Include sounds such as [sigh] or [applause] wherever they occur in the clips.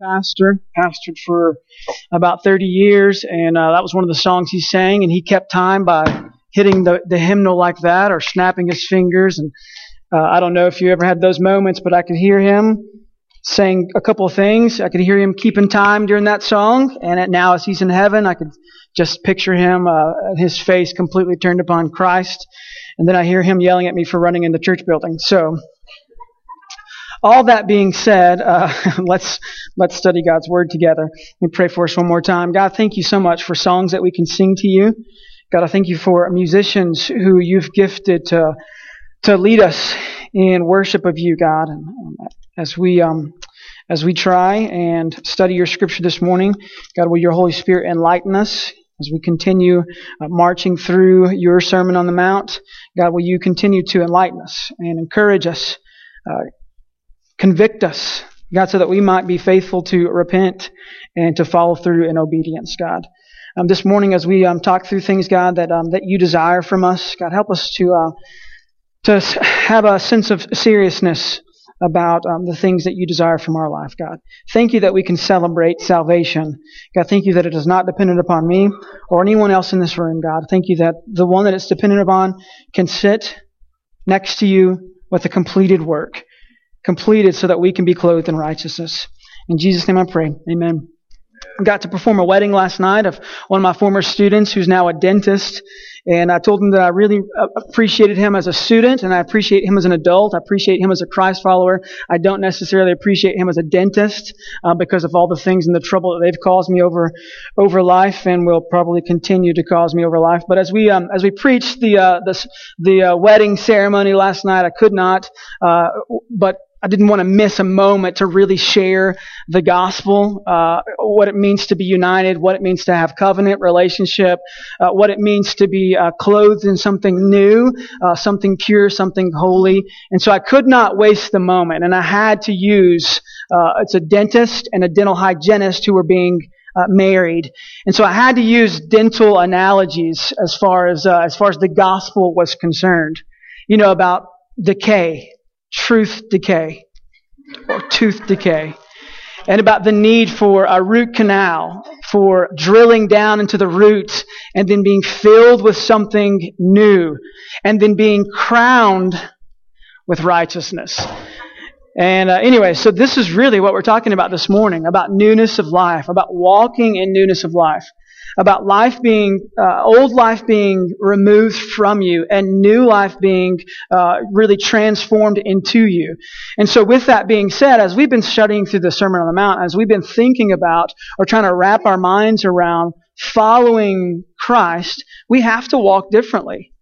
pastor, pastored for about 30 years, and uh, that was one of the songs he sang, and he kept time by hitting the, the hymnal like that or snapping his fingers. And uh, I don't know if you ever had those moments, but I could hear him saying a couple of things. I could hear him keeping time during that song, and now as he's in heaven, I could just picture him, uh, his face completely turned upon Christ. And then I hear him yelling at me for running in the church building. So, all that being said, uh, [laughs] let's let's study God's word together. Let me pray for us one more time. God, thank you so much for songs that we can sing to you. God, I thank you for musicians who you've gifted to to lead us in worship of you, God. And as we um, as we try and study your scripture this morning, God, will your Holy Spirit enlighten us as we continue uh, marching through your Sermon on the Mount? God, will you continue to enlighten us and encourage us? Uh, Convict us, God, so that we might be faithful to repent and to follow through in obedience, God. Um, this morning, as we um, talk through things, God, that um, that you desire from us, God, help us to uh, to have a sense of seriousness about um, the things that you desire from our life, God. Thank you that we can celebrate salvation. God, thank you that it is not dependent upon me or anyone else in this room, God. Thank you that the one that it's dependent upon can sit next to you with a completed work completed so that we can be clothed in righteousness. In Jesus' name I pray. Amen. I got to perform a wedding last night of one of my former students who's now a dentist. And I told him that I really appreciated him as a student and I appreciate him as an adult. I appreciate him as a Christ follower. I don't necessarily appreciate him as a dentist uh, because of all the things and the trouble that they've caused me over over life and will probably continue to cause me over life. But as we um, as we preached the uh, the, the uh, wedding ceremony last night, I could not. Uh, but I didn't want to miss a moment to really share the gospel, uh, what it means to be united, what it means to have covenant relationship, uh, what it means to be uh, clothed in something new, uh, something pure, something holy. And so I could not waste the moment, and I had to use uh, it's a dentist and a dental hygienist who were being uh, married, and so I had to use dental analogies as far as as far as the gospel was concerned. You know about decay truth decay or tooth decay and about the need for a root canal, for drilling down into the root and then being filled with something new and then being crowned with righteousness. And uh, anyway, so this is really what we're talking about this morning about newness of life, about walking in newness of life about life being, uh, old life being removed from you and new life being uh, really transformed into you. And so with that being said, as we've been studying through the Sermon on the Mount, as we've been thinking about or trying to wrap our minds around following Christ, we have to walk differently.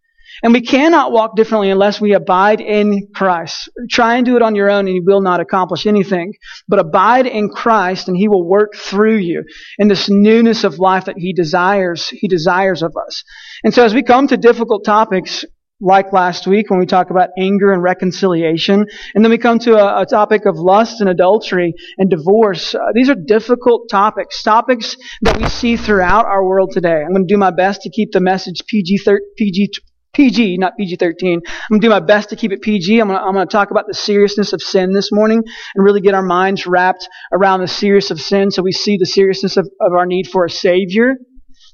And we cannot walk differently unless we abide in Christ. Try and do it on your own and you will not accomplish anything. But abide in Christ and He will work through you in this newness of life that He desires, He desires of us. And so as we come to difficult topics, like last week when we talk about anger and reconciliation, and then we come to a, a topic of lust and adultery and divorce. Uh, these are difficult topics, topics that we see throughout our world today. I'm going to do my best to keep the message PG, PG PG, not PG-13. I'm going to do my best to keep it PG. I'm going to talk about the seriousness of sin this morning and really get our minds wrapped around the seriousness of sin so we see the seriousness of, of our need for a Savior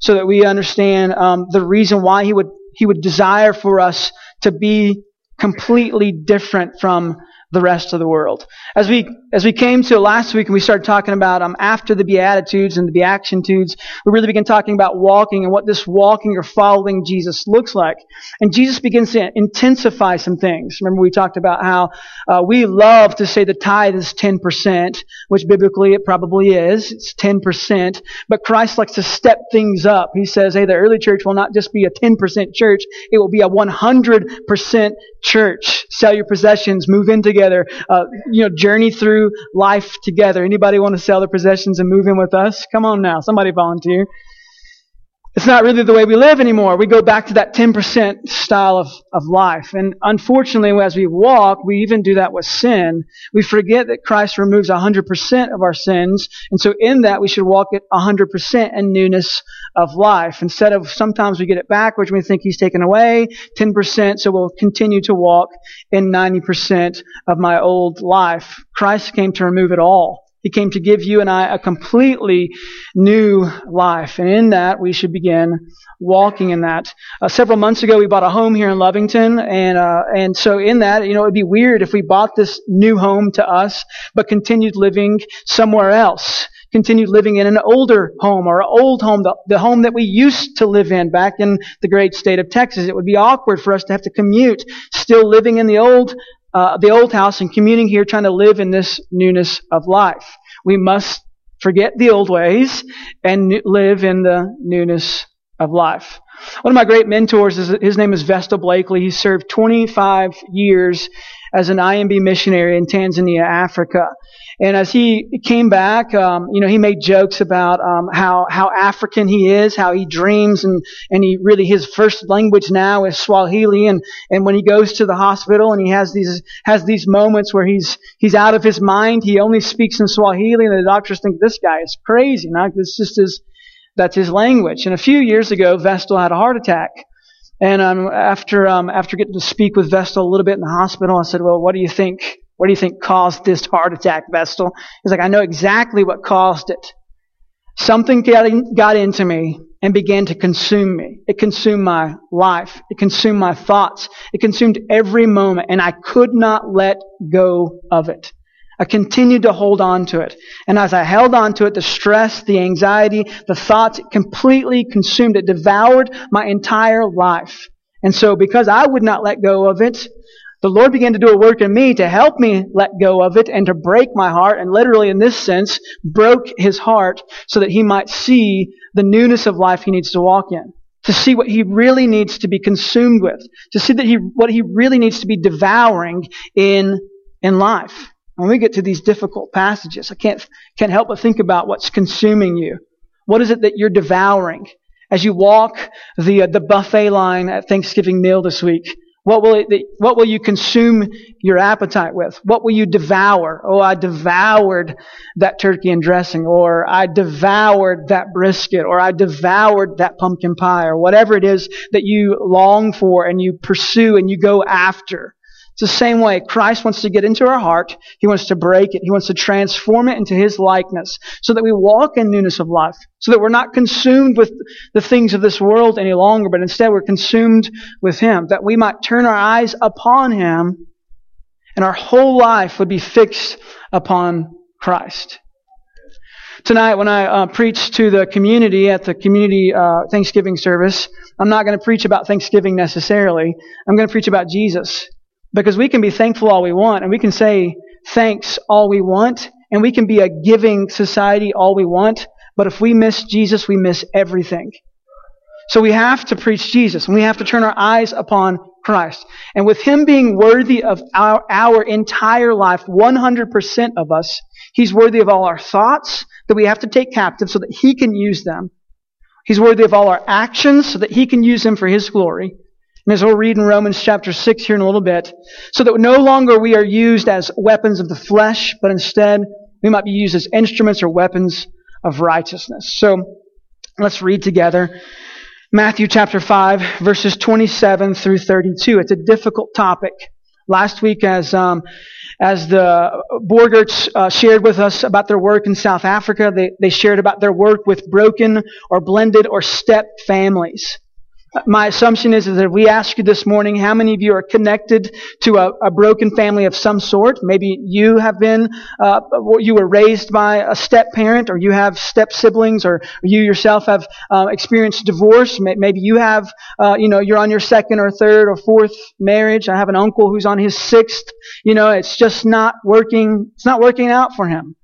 so that we understand um, the reason why He would, He would desire for us to be completely different from the rest of the world. As we as we came to last week and we started talking about um, after the Beatitudes and the Beatitudes, we really began talking about walking and what this walking or following Jesus looks like. And Jesus begins to intensify some things. Remember we talked about how uh, we love to say the tithe is 10%, which biblically it probably is. It's 10%. But Christ likes to step things up. He says, hey, the early church will not just be a 10% church, it will be a 100% church. Sell your possessions, move in together together, uh, you know, journey through life together. Anybody want to sell their possessions and move in with us? Come on now, somebody volunteer. It's not really the way we live anymore. We go back to that 10% style of, of life. And unfortunately, as we walk, we even do that with sin. We forget that Christ removes 100% of our sins. And so in that, we should walk at 100% in newness of life. Instead of sometimes we get it backwards, we think He's taken away 10%, so we'll continue to walk in 90% of my old life. Christ came to remove it all. He came to give you and I a completely new life. And in that, we should begin walking in that. Uh, several months ago, we bought a home here in Lovington. And, uh, and so in that, you know, it'd be weird if we bought this new home to us, but continued living somewhere else. Continued living in an older home or an old home, the, the home that we used to live in back in the great state of Texas. It would be awkward for us to have to commute, still living in the old uh, the old house and communing here, trying to live in this newness of life. We must forget the old ways and live in the newness of life. One of my great mentors, is, his name is Vestal Blakely. He served 25 years as an IMB missionary in Tanzania, Africa. And as he came back, um, you know, he made jokes about um, how how African he is, how he dreams, and and he really his first language now is Swahili. And and when he goes to the hospital and he has these has these moments where he's he's out of his mind, he only speaks in Swahili, and the doctors think this guy is crazy. Now this just his that's his language. And a few years ago, Vestal had a heart attack. And um, after um, after getting to speak with Vestal a little bit in the hospital, I said, "Well, what do you think what do you think caused this heart attack, Vestal? He's like, I know exactly what caused it. Something got, in, got into me and began to consume me. It consumed my life. It consumed my thoughts. It consumed every moment, and I could not let go of it. I continued to hold on to it. And as I held on to it, the stress, the anxiety, the thoughts completely consumed it, devoured my entire life. And so because I would not let go of it, the Lord began to do a work in me to help me let go of it and to break my heart, and literally in this sense, broke his heart so that he might see the newness of life he needs to walk in. To see what he really needs to be consumed with. To see that he, what he really needs to be devouring in, in life. When we get to these difficult passages, I can't, can't help but think about what's consuming you. What is it that you're devouring? As you walk the, uh, the buffet line at Thanksgiving meal this week, what will, it, what will you consume your appetite with? What will you devour? Oh, I devoured that turkey and dressing, or I devoured that brisket, or I devoured that pumpkin pie, or whatever it is that you long for and you pursue and you go after. The same way. Christ wants to get into our heart. He wants to break it. He wants to transform it into His likeness so that we walk in newness of life. So that we're not consumed with the things of this world any longer, but instead we're consumed with Him. That we might turn our eyes upon Him and our whole life would be fixed upon Christ. Tonight, when I uh, preach to the community at the community uh, Thanksgiving service, I'm not going to preach about Thanksgiving necessarily. I'm going to preach about Jesus. Because we can be thankful all we want, and we can say thanks all we want, and we can be a giving society all we want, but if we miss Jesus, we miss everything. So we have to preach Jesus, and we have to turn our eyes upon Christ. And with Him being worthy of our, our entire life, 100% of us, He's worthy of all our thoughts that we have to take captive so that He can use them. He's worthy of all our actions so that He can use them for His glory. And as we'll read in Romans chapter 6 here in a little bit, so that no longer we are used as weapons of the flesh, but instead we might be used as instruments or weapons of righteousness. So let's read together Matthew chapter 5, verses 27 through 32. It's a difficult topic. Last week, as um, as the Borgerts uh, shared with us about their work in South Africa, they, they shared about their work with broken or blended or step families. My assumption is, is that if we ask you this morning, how many of you are connected to a, a broken family of some sort? Maybe you have been, uh, you were raised by a step parent, or you have step siblings, or you yourself have uh, experienced divorce. Maybe you have, uh, you know, you're on your second or third or fourth marriage. I have an uncle who's on his sixth. You know, it's just not working. It's not working out for him.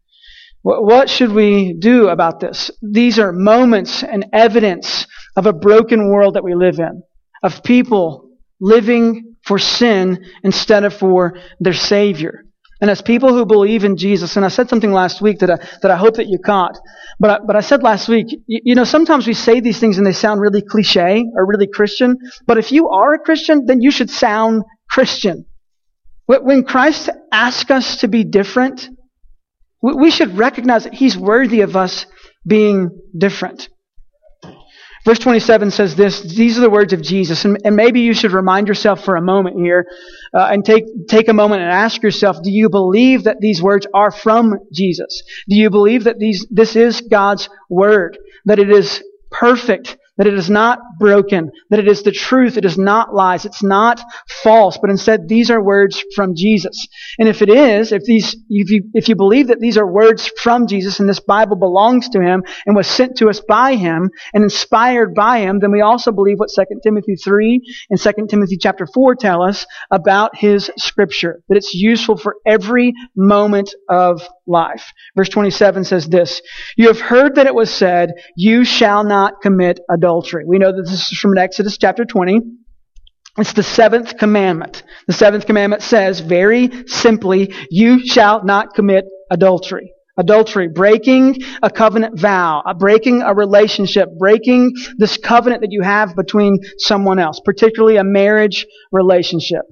What should we do about this? These are moments and evidence of a broken world that we live in, of people living for sin instead of for their Savior. And as people who believe in Jesus, and I said something last week that I, that I hope that you caught, but I, but I said last week, you, you know, sometimes we say these things and they sound really cliche or really Christian, but if you are a Christian, then you should sound Christian. When Christ asks us to be different, we should recognize that He's worthy of us being different. Verse 27 says this, these are the words of Jesus, and, and maybe you should remind yourself for a moment here, uh, and take, take a moment and ask yourself, do you believe that these words are from Jesus? Do you believe that these, this is God's word? That it is perfect? That it is not broken, that it is the truth, it is not lies, it's not false, but instead these are words from Jesus. And if it is, if these, if you, if you believe that these are words from Jesus and this Bible belongs to Him and was sent to us by Him and inspired by Him, then we also believe what 2 Timothy 3 and 2 Timothy chapter 4 tell us about His Scripture, that it's useful for every moment of life. Verse 27 says this, You have heard that it was said, You shall not commit adultery. We know that this is from Exodus chapter 20. It's the seventh commandment. The seventh commandment says very simply, You shall not commit adultery. Adultery, breaking a covenant vow, uh, breaking a relationship, breaking this covenant that you have between someone else, particularly a marriage relationship.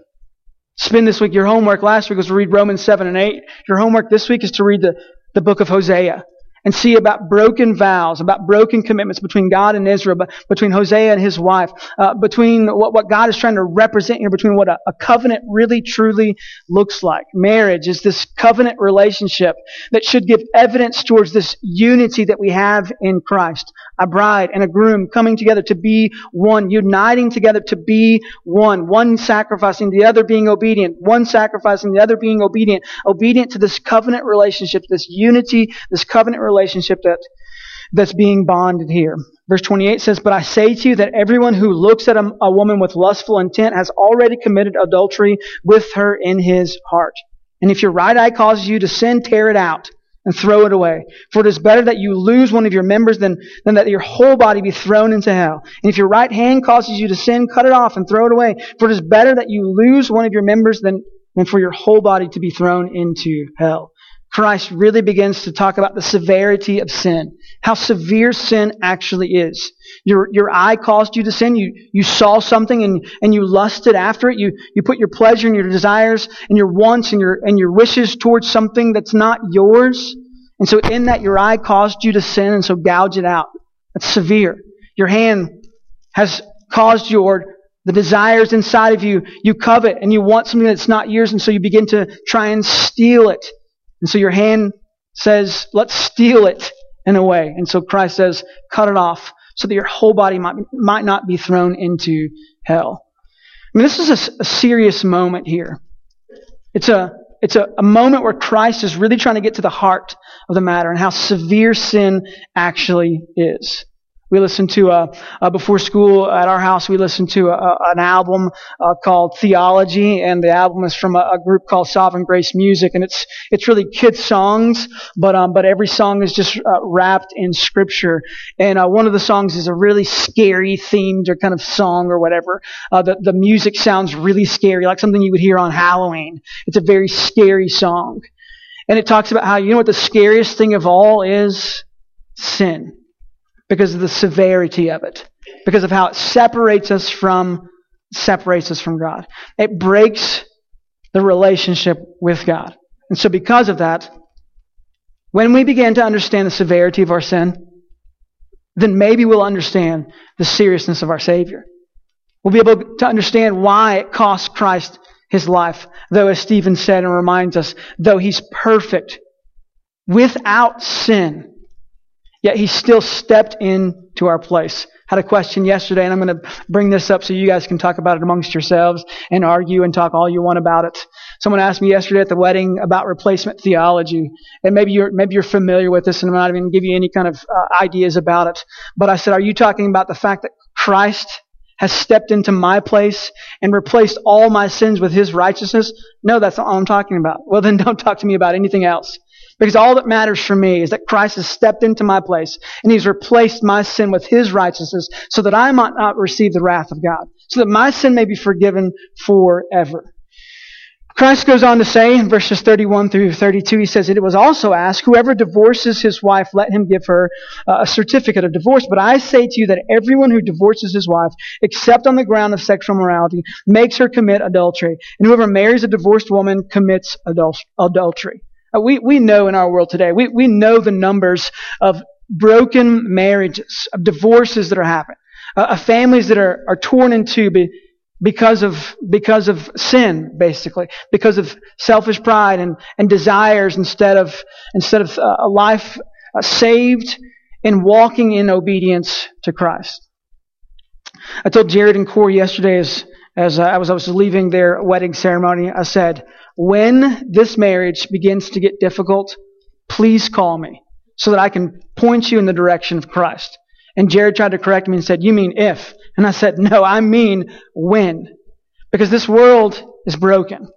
Spend this week. Your homework last week was to read Romans 7 and 8. Your homework this week is to read the, the book of Hosea and see about broken vows, about broken commitments between God and Israel, between Hosea and his wife, uh, between what, what God is trying to represent here, between what a, a covenant really truly looks like. Marriage is this covenant relationship that should give evidence towards this unity that we have in Christ. A bride and a groom coming together to be one, uniting together to be one, one sacrificing, the other being obedient, one sacrificing, the other being obedient, obedient to this covenant relationship, this unity, this covenant relationship relationship that, that's being bonded here. Verse 28 says, But I say to you that everyone who looks at a, a woman with lustful intent has already committed adultery with her in his heart. And if your right eye causes you to sin, tear it out and throw it away. For it is better that you lose one of your members than, than that your whole body be thrown into hell. And if your right hand causes you to sin, cut it off and throw it away. For it is better that you lose one of your members than, than for your whole body to be thrown into hell. Christ really begins to talk about the severity of sin, how severe sin actually is. Your, your eye caused you to sin. You, you saw something and, and you lusted after it. You, you put your pleasure and your desires and your wants and your, and your wishes towards something that's not yours. And so in that, your eye caused you to sin and so gouge it out. That's severe. Your hand has caused your the desires inside of you, you covet and you want something that's not yours, and so you begin to try and steal it. And so your hand says, let's steal it in a way. And so Christ says, cut it off so that your whole body might, might not be thrown into hell. I mean, this is a, a serious moment here. It's a, it's a, a moment where Christ is really trying to get to the heart of the matter and how severe sin actually is. We listened to uh, uh, before school at our house. We listened to a, an album uh, called Theology, and the album is from a, a, group called Sovereign Grace Music, and it's it's really kids songs, but um, but every song is just uh, wrapped in Scripture. And uh, one of the songs is a really scary themed or kind of song or whatever. Uh, the the music sounds really scary, like something you would hear on Halloween. It's a very scary song, and it talks about how you know what the scariest thing of all is sin because of the severity of it, because of how it separates us from separates us from God. It breaks the relationship with God. And so because of that, when we begin to understand the severity of our sin, then maybe we'll understand the seriousness of our Savior. We'll be able to understand why it cost Christ his life. Though, as Stephen said and reminds us, though he's perfect, without sin, Yet he still stepped into our place. Had a question yesterday, and I'm going to bring this up so you guys can talk about it amongst yourselves and argue and talk all you want about it. Someone asked me yesterday at the wedding about replacement theology, and maybe you're maybe you're familiar with this, and I'm not even going to give you any kind of uh, ideas about it. But I said, are you talking about the fact that Christ has stepped into my place and replaced all my sins with his righteousness? No, that's not all I'm talking about. Well, then don't talk to me about anything else. Because all that matters for me is that Christ has stepped into my place and he's replaced my sin with his righteousness so that I might not receive the wrath of God, so that my sin may be forgiven forever. Christ goes on to say in verses 31 through 32, he says, It was also asked, whoever divorces his wife, let him give her uh, a certificate of divorce. But I say to you that everyone who divorces his wife, except on the ground of sexual morality, makes her commit adultery. And whoever marries a divorced woman commits adultery. Uh, we, we know in our world today, we, we know the numbers of broken marriages, of divorces that are happening. uh, families that are, are torn in two because of, because of sin, basically, because of selfish pride and, and desires instead of, instead of uh, a life uh, saved and walking in obedience to Christ. I told Jared and Corey yesterday as, as I was, I was leaving their wedding ceremony, I said, when this marriage begins to get difficult, please call me so that I can point you in the direction of Christ. And Jared tried to correct me and said, You mean if? And I said, No, I mean when. Because this world is broken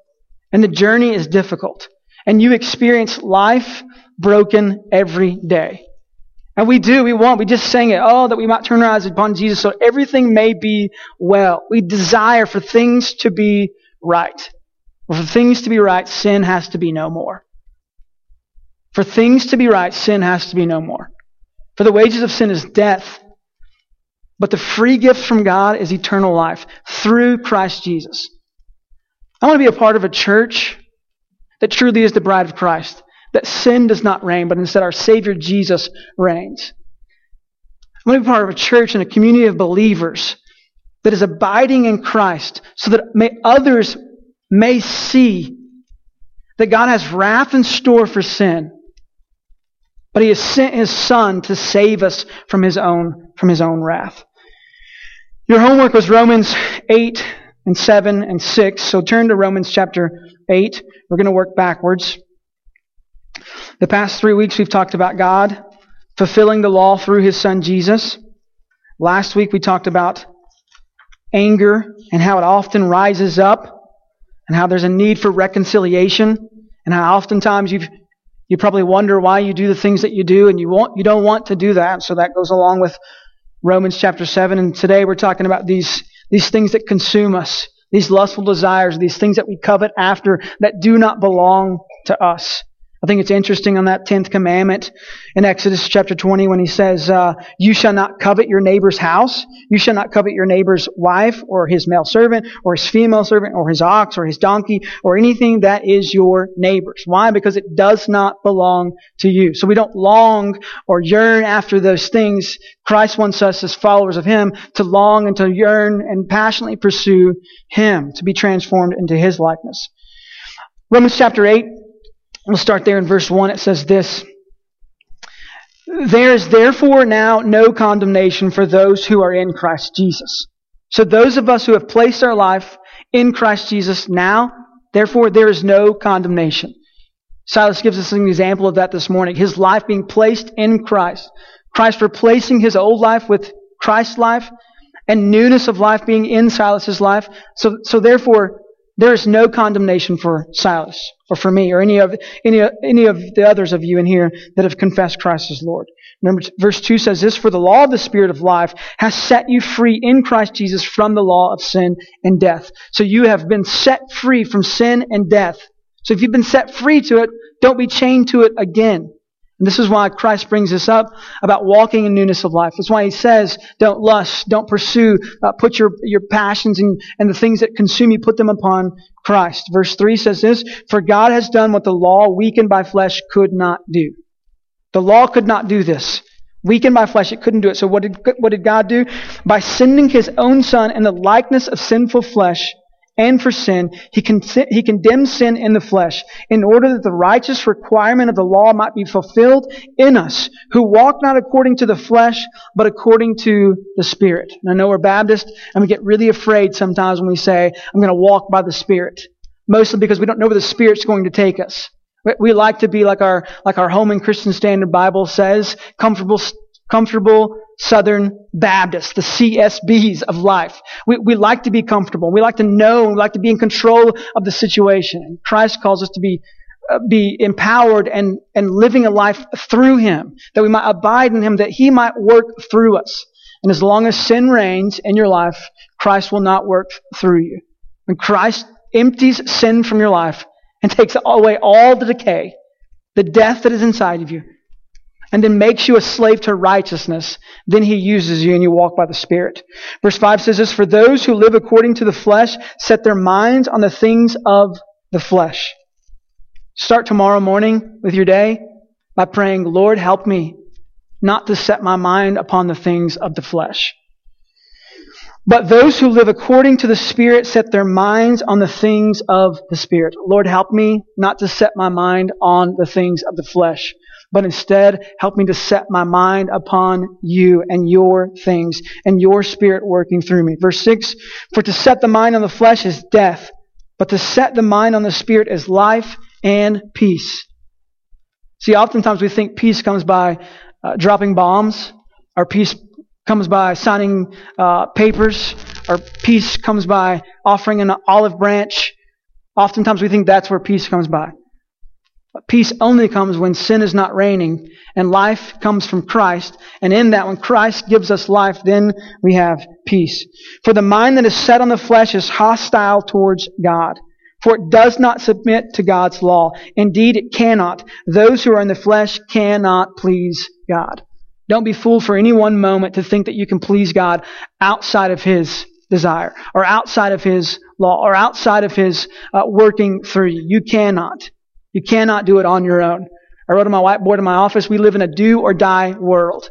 and the journey is difficult. And you experience life broken every day. And we do, we want, we just sang it, oh, that we might turn our eyes upon Jesus so everything may be well. We desire for things to be right. For things to be right, sin has to be no more. For things to be right, sin has to be no more. For the wages of sin is death, but the free gift from God is eternal life through Christ Jesus. I want to be a part of a church that truly is the bride of Christ, that sin does not reign, but instead our Savior Jesus reigns. I want to be part of a church and a community of believers that is abiding in Christ so that may others may see that God has wrath in store for sin but he has sent his son to save us from his own, from his own wrath. Your homework was Romans 8 and 7 and 6. So turn to Romans chapter 8. We're going to work backwards. The past three weeks we've talked about God fulfilling the law through his son Jesus. Last week we talked about anger and how it often rises up and how there's a need for reconciliation and how oftentimes you've you probably wonder why you do the things that you do, and you want you don't want to do that. So that goes along with Romans chapter seven. And today we're talking about these these things that consume us, these lustful desires, these things that we covet after that do not belong to us. I think it's interesting on that 10th commandment in Exodus chapter 20 when he says, uh, You shall not covet your neighbor's house. You shall not covet your neighbor's wife or his male servant or his female servant or his ox or his donkey or anything that is your neighbor's. Why? Because it does not belong to you. So we don't long or yearn after those things. Christ wants us as followers of him to long and to yearn and passionately pursue him, to be transformed into his likeness. Romans chapter 8 We'll start there in verse 1. It says this There is therefore now no condemnation for those who are in Christ Jesus. So, those of us who have placed our life in Christ Jesus now, therefore, there is no condemnation. Silas gives us an example of that this morning. His life being placed in Christ. Christ replacing his old life with Christ's life and newness of life being in Silas's life. So, so therefore, there is no condemnation for Silas or for me or any of, any, any of the others of you in here that have confessed Christ as Lord. Remember, verse 2 says this, For the law of the Spirit of life has set you free in Christ Jesus from the law of sin and death. So you have been set free from sin and death. So if you've been set free to it, don't be chained to it again. And this is why Christ brings this up about walking in newness of life. That's why he says, don't lust, don't pursue, uh, put your, your passions and, and the things that consume you, put them upon Christ. Verse 3 says this, For God has done what the law, weakened by flesh, could not do. The law could not do this. Weakened by flesh, it couldn't do it. So what did, what did God do? By sending his own son in the likeness of sinful flesh, and for sin, he, con- he condemned sin in the flesh in order that the righteous requirement of the law might be fulfilled in us who walk not according to the flesh, but according to the Spirit. And I know we're Baptist and we get really afraid sometimes when we say, I'm going to walk by the Spirit. Mostly because we don't know where the Spirit's going to take us. We like to be like our, like our Holman Christian Standard Bible says, comfortable, comfortable Southern Baptists, the CSBs of life. We, we like to be comfortable. We like to know. We like to be in control of the situation. Christ calls us to be uh, be empowered and, and living a life through Him, that we might abide in Him, that He might work through us. And as long as sin reigns in your life, Christ will not work through you. When Christ empties sin from your life and [laughs] takes away all the decay, the death that is inside of you, and then makes you a slave to righteousness, then he uses you and you walk by the Spirit. Verse 5 says this, For those who live according to the flesh set their minds on the things of the flesh. Start tomorrow morning with your day by praying, Lord, help me not to set my mind upon the things of the flesh. But those who live according to the Spirit set their minds on the things of the Spirit. Lord, help me not to set my mind on the things of the flesh, but instead help me to set my mind upon you and your things and your Spirit working through me. Verse 6, for to set the mind on the flesh is death, but to set the mind on the Spirit is life and peace. See, oftentimes we think peace comes by uh, dropping bombs, or peace comes by signing uh, papers, or peace comes by offering an olive branch. Oftentimes we think that's where peace comes by. But peace only comes when sin is not reigning and life comes from Christ. And in that, when Christ gives us life, then we have peace. For the mind that is set on the flesh is hostile towards God. For it does not submit to God's law. Indeed, it cannot. Those who are in the flesh cannot please God. Don't be fooled for any one moment to think that you can please God outside of His desire or outside of His law or outside of His uh, working through you. You cannot. You cannot do it on your own. I wrote on my whiteboard in my office, we live in a do or die world.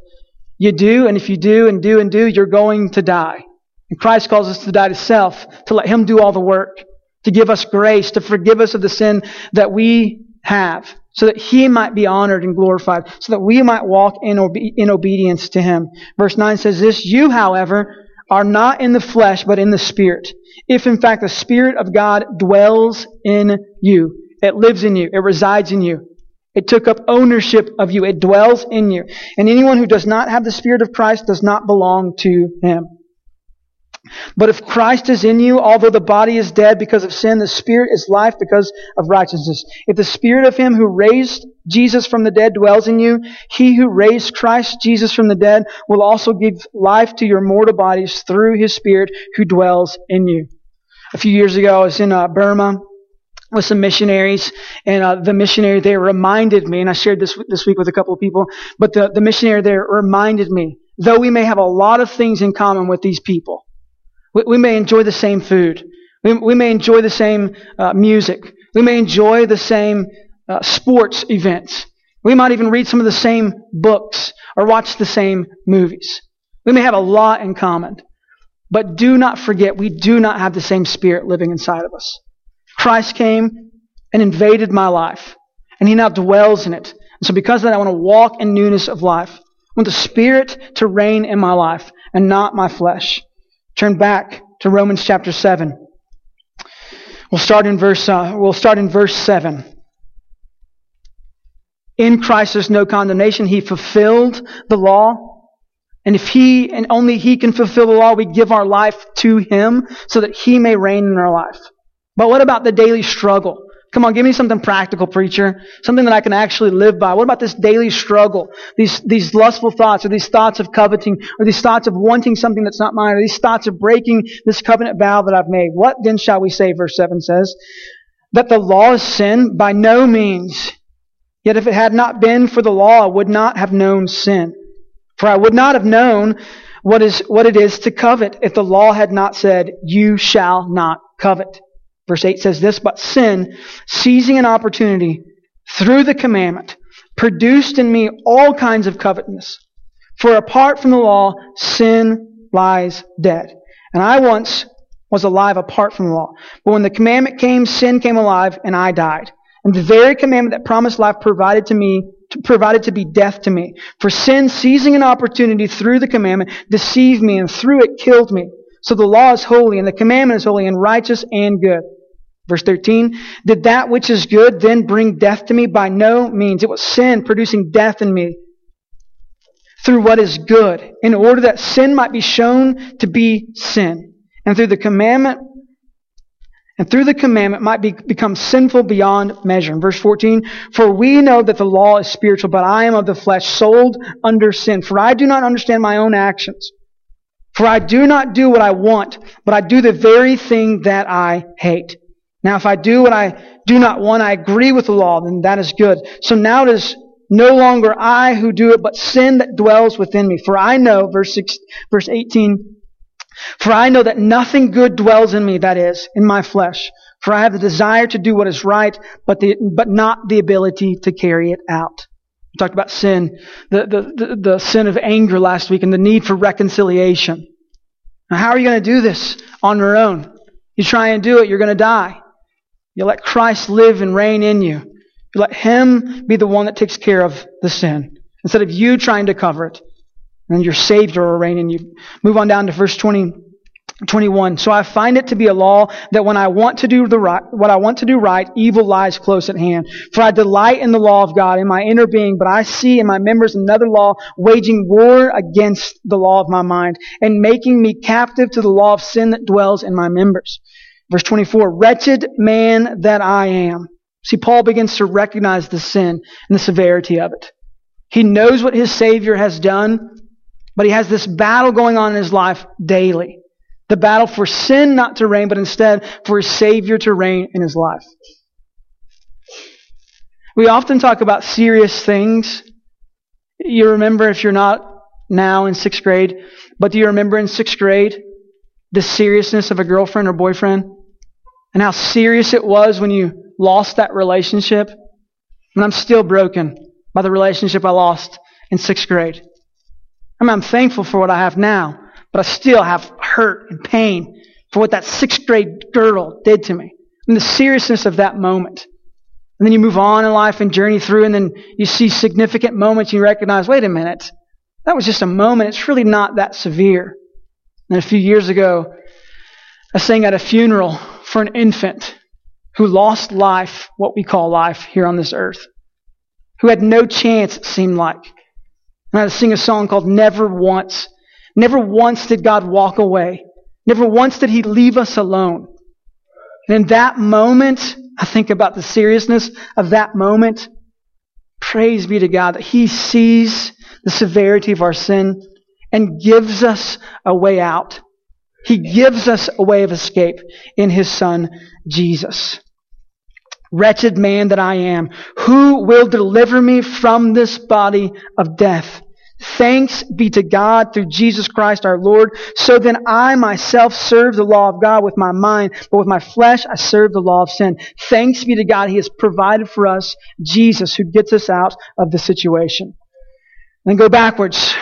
You do, and if you do and do and do, you're going to die. And Christ calls us to die to self, to let Him do all the work, to give us grace, to forgive us of the sin that we have so that he might be honored and glorified, so that we might walk in, obe- in obedience to him. Verse 9 says this, You, however, are not in the flesh, but in the Spirit. If in fact the Spirit of God dwells in you, it lives in you, it resides in you. It took up ownership of you. It dwells in you. And anyone who does not have the Spirit of Christ does not belong to him. But if Christ is in you, although the body is dead because of sin, the spirit is life because of righteousness. If the spirit of him who raised Jesus from the dead dwells in you, he who raised Christ Jesus from the dead will also give life to your mortal bodies through his spirit who dwells in you. A few years ago, I was in uh, Burma with some missionaries, and uh, the missionary there reminded me, and I shared this this week with a couple of people, but the, the missionary there reminded me, though we may have a lot of things in common with these people, we, we may enjoy the same food. We, we may enjoy the same uh, music. We may enjoy the same uh, sports events. We might even read some of the same books or watch the same movies. We may have a lot in common. But do not forget, we do not have the same spirit living inside of us. Christ came and invaded my life, and he now dwells in it. And so because of that, I want to walk in newness of life. I want the spirit to reign in my life and not my flesh. Turn back to Romans chapter 7. We'll start in verse, uh, we'll start in verse 7. In Christ there's no condemnation. He fulfilled the law. And if He and only He can fulfill the law, we give our life to Him so that He may reign in our life. But what about the daily struggle? Come on, give me something practical, preacher. Something that I can actually live by. What about this daily struggle? These, these lustful thoughts, or these thoughts of coveting, or these thoughts of wanting something that's not mine, or these thoughts of breaking this covenant vow that I've made. What then shall we say? Verse 7 says, that the law is sin? By no means. Yet if it had not been for the law, I would not have known sin. For I would not have known what is, what it is to covet if the law had not said, you shall not covet. Verse 8 says this, but sin, seizing an opportunity through the commandment, produced in me all kinds of covetousness. For apart from the law, sin lies dead. And I once was alive apart from the law. But when the commandment came, sin came alive, and I died. And the very commandment that promised life provided to me, provided to be death to me. For sin, seizing an opportunity through the commandment, deceived me, and through it killed me. So the law is holy, and the commandment is holy, and righteous and good. Verse 13, did that which is good then bring death to me? By no means. It was sin producing death in me through what is good, in order that sin might be shown to be sin. And through the commandment, and through the commandment might be, become sinful beyond measure. In verse 14, for we know that the law is spiritual, but I am of the flesh, sold under sin. For I do not understand my own actions. For I do not do what I want, but I do the very thing that I hate. Now, if I do what I do not want, I agree with the law, then that is good. So now it is no longer I who do it, but sin that dwells within me. For I know, verse, six, verse 18, for I know that nothing good dwells in me, that is, in my flesh. For I have the desire to do what is right, but, the, but not the ability to carry it out. We talked about sin, the, the, the, the sin of anger last week and the need for reconciliation. Now, how are you going to do this on your own? You try and do it, you're going to die. You let Christ live and reign in you. You let Him be the one that takes care of the sin instead of you trying to cover it. And your Savior will reign in you. Move on down to verse 20. 21. So I find it to be a law that when I want to do the right, what I want to do right, evil lies close at hand. For I delight in the law of God in my inner being, but I see in my members another law waging war against the law of my mind and making me captive to the law of sin that dwells in my members. Verse 24. Wretched man that I am. See, Paul begins to recognize the sin and the severity of it. He knows what his Savior has done, but he has this battle going on in his life daily. The battle for sin not to reign, but instead for his Savior to reign in his life. We often talk about serious things. You remember if you're not now in sixth grade, but do you remember in sixth grade the seriousness of a girlfriend or boyfriend? And how serious it was when you lost that relationship? And I'm still broken by the relationship I lost in sixth grade. I mean, I'm thankful for what I have now, but I still have hurt and pain for what that sixth grade girl did to me. And the seriousness of that moment. And then you move on in life and journey through, and then you see significant moments and you recognize, wait a minute, that was just a moment. It's really not that severe. And a few years ago, I sang at a funeral for an infant who lost life, what we call life, here on this earth, who had no chance, it seemed like. And I sing a song called Never Once. Never once did God walk away. Never once did He leave us alone. And in that moment, I think about the seriousness of that moment. Praise be to God that He sees the severity of our sin and gives us a way out. He gives us a way of escape in His Son, Jesus. Wretched man that I am, who will deliver me from this body of death? Thanks be to God through Jesus Christ our Lord. So then I myself serve the law of God with my mind, but with my flesh I serve the law of sin. Thanks be to God. He has provided for us Jesus who gets us out of the situation. Then go backwards.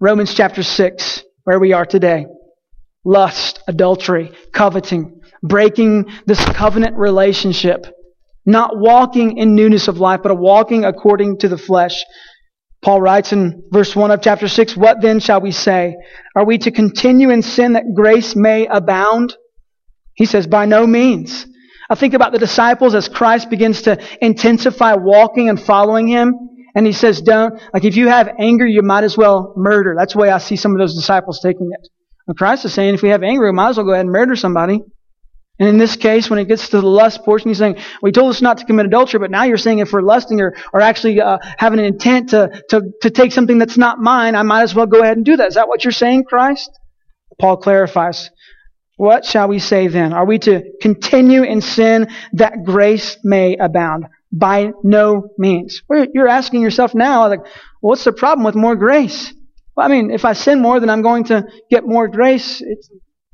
Romans chapter 6, where we are today. Lust, adultery, coveting, breaking this covenant relationship not walking in newness of life, but walking according to the flesh. Paul writes in verse 1 of chapter 6, What then shall we say? Are we to continue in sin that grace may abound? He says, By no means. I think about the disciples as Christ begins to intensify walking and following him. And he says, Don't, like if you have anger, you might as well murder. That's the way I see some of those disciples taking it. Christ is saying, if we have anger, we might as well go ahead and murder somebody. And in this case, when it gets to the lust portion, he's saying, we told us not to commit adultery, but now you're saying if we're lusting or, or actually uh, having an intent to, to, to take something that's not mine, I might as well go ahead and do that. Is that what you're saying, Christ? Paul clarifies, what shall we say then? Are we to continue in sin that grace may abound? By no means. You're asking yourself now, like, what's the problem with more grace? Well, I mean, if I sin more, then I'm going to get more grace. It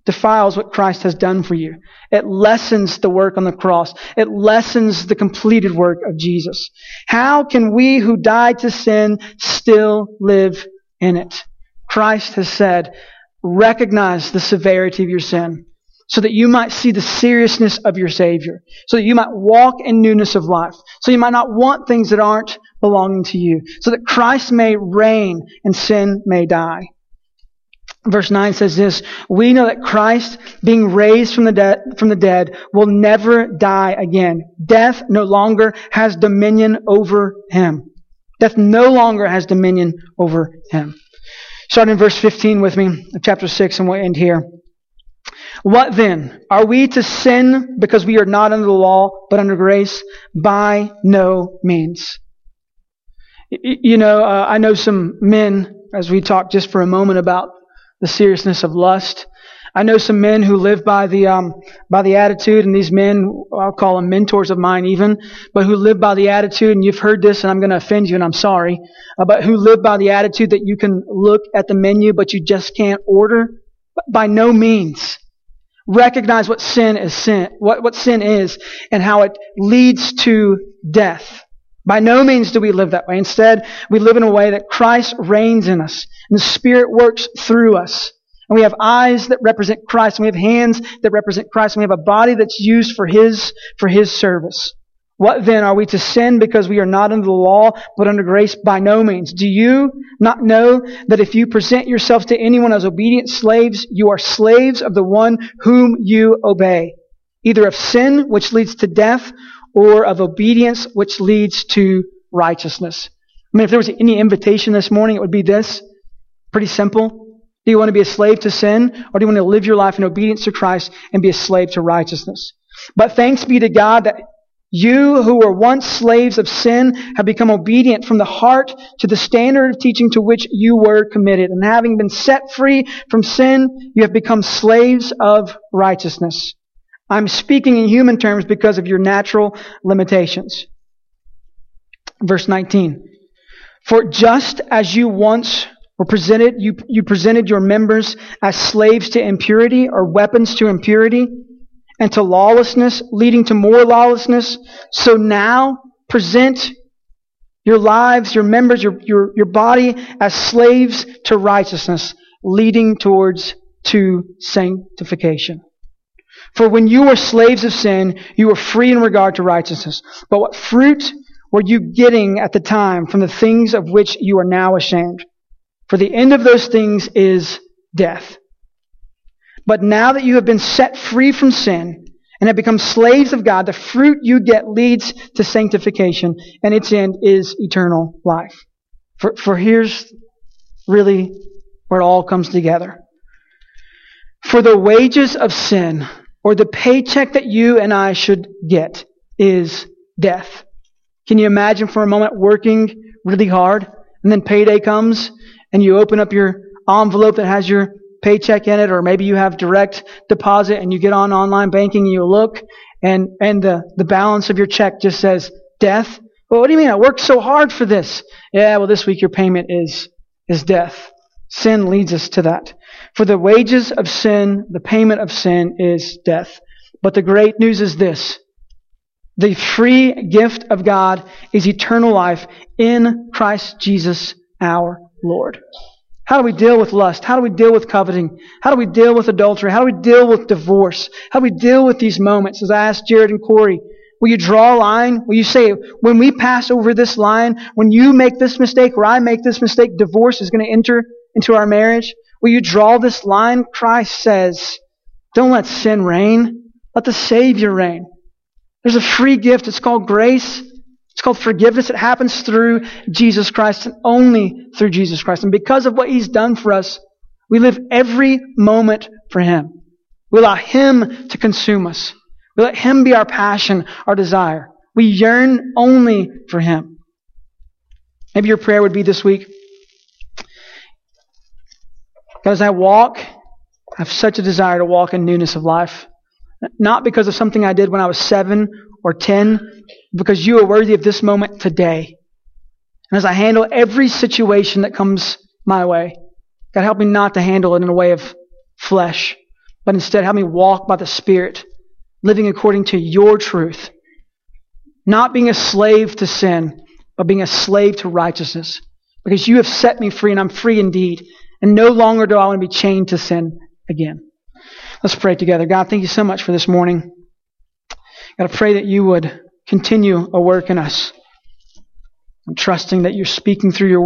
defiles what Christ has done for you. It lessens the work on the cross. It lessens the completed work of Jesus. How can we who died to sin still live in it? Christ has said, recognize the severity of your sin so that you might see the seriousness of your Savior, so that you might walk in newness of life, so you might not want things that aren't belonging to you, so that Christ may reign and sin may die. Verse 9 says this, we know that Christ, being raised from the, dead, from the dead, will never die again. Death no longer has dominion over him. Death no longer has dominion over him. Starting in verse 15 with me, chapter 6, and we'll end here. What then? Are we to sin because we are not under the law, but under grace? By no means. You know, uh, I know some men, as we talked just for a moment about the seriousness of lust. I know some men who live by the um, by the attitude, and these men I'll call them mentors of mine, even, but who live by the attitude. And you've heard this, and I'm going to offend you, and I'm sorry, uh, but who live by the attitude that you can look at the menu, but you just can't order. By no means, recognize what sin is sin, what what sin is, and how it leads to death. By no means do we live that way. Instead, we live in a way that Christ reigns in us and the Spirit works through us. And we have eyes that represent Christ, and we have hands that represent Christ, and we have a body that's used for His, for His service. What then? Are we to sin because we are not under the law, but under grace? By no means. Do you not know that if you present yourselves to anyone as obedient slaves, you are slaves of the one whom you obey? Either of sin, which leads to death, or of obedience, which leads to righteousness. I mean, if there was any invitation this morning, it would be this. Pretty simple. Do you want to be a slave to sin, or do you want to live your life in obedience to Christ and be a slave to righteousness? But thanks be to God that you who were once slaves of sin have become obedient from the heart to the standard of teaching to which you were committed. And having been set free from sin, you have become slaves of righteousness. I'm speaking in human terms because of your natural limitations. Verse 19. For just as you once were presented, you, you presented your members as slaves to impurity or weapons to impurity, and to lawlessness, leading to more lawlessness. So now present your lives, your members, your, your, your body as slaves to righteousness, leading towards to sanctification. For when you were slaves of sin, you were free in regard to righteousness. But what fruit were you getting at the time from the things of which you are now ashamed? For the end of those things is death. But now that you have been set free from sin and have become slaves of God, the fruit you get leads to sanctification, and its end is eternal life. For, for here's really where it all comes together. For the wages of sin, or the paycheck that you and I should get, is death. Can you imagine for a moment working really hard, and then payday comes, and you open up your envelope that has your paycheck in it, or maybe you have direct deposit and you get on online banking and you look and, and the, the balance of your check just says death. Well, what do you mean? I worked so hard for this. Yeah, well, this week your payment is, is death. Sin leads us to that. For the wages of sin, the payment of sin is death. But the great news is this. The free gift of God is eternal life in Christ Jesus our Lord. How do we deal with lust? How do we deal with coveting? How do we deal with adultery? How do we deal with divorce? How do we deal with these moments? As I asked Jared and Corey, will you draw a line? Will you say, when we pass over this line, when you make this mistake or I make this mistake, divorce is going to enter into our marriage? Will you draw this line? Christ says, don't let sin reign. Let the Savior reign. There's a free gift. It's called grace. It's called forgiveness. It happens through Jesus Christ and only through Jesus Christ. And because of what He's done for us, we live every moment for Him. We allow Him to consume us. We let Him be our passion, our desire. We yearn only for Him. Maybe your prayer would be this week as I walk, I have such a desire to walk in newness of life. Not because of something I did when I was seven or ten, because you are worthy of this moment today. And as I handle every situation that comes my way, God, help me not to handle it in a way of flesh, but instead help me walk by the Spirit, living according to your truth. Not being a slave to sin, but being a slave to righteousness. Because you have set me free, and I'm free indeed. And no longer do I want to be chained to sin again. Let's pray together. God, thank you so much for this morning. God, I pray that you would continue a work in us. I'm trusting that you're speaking through your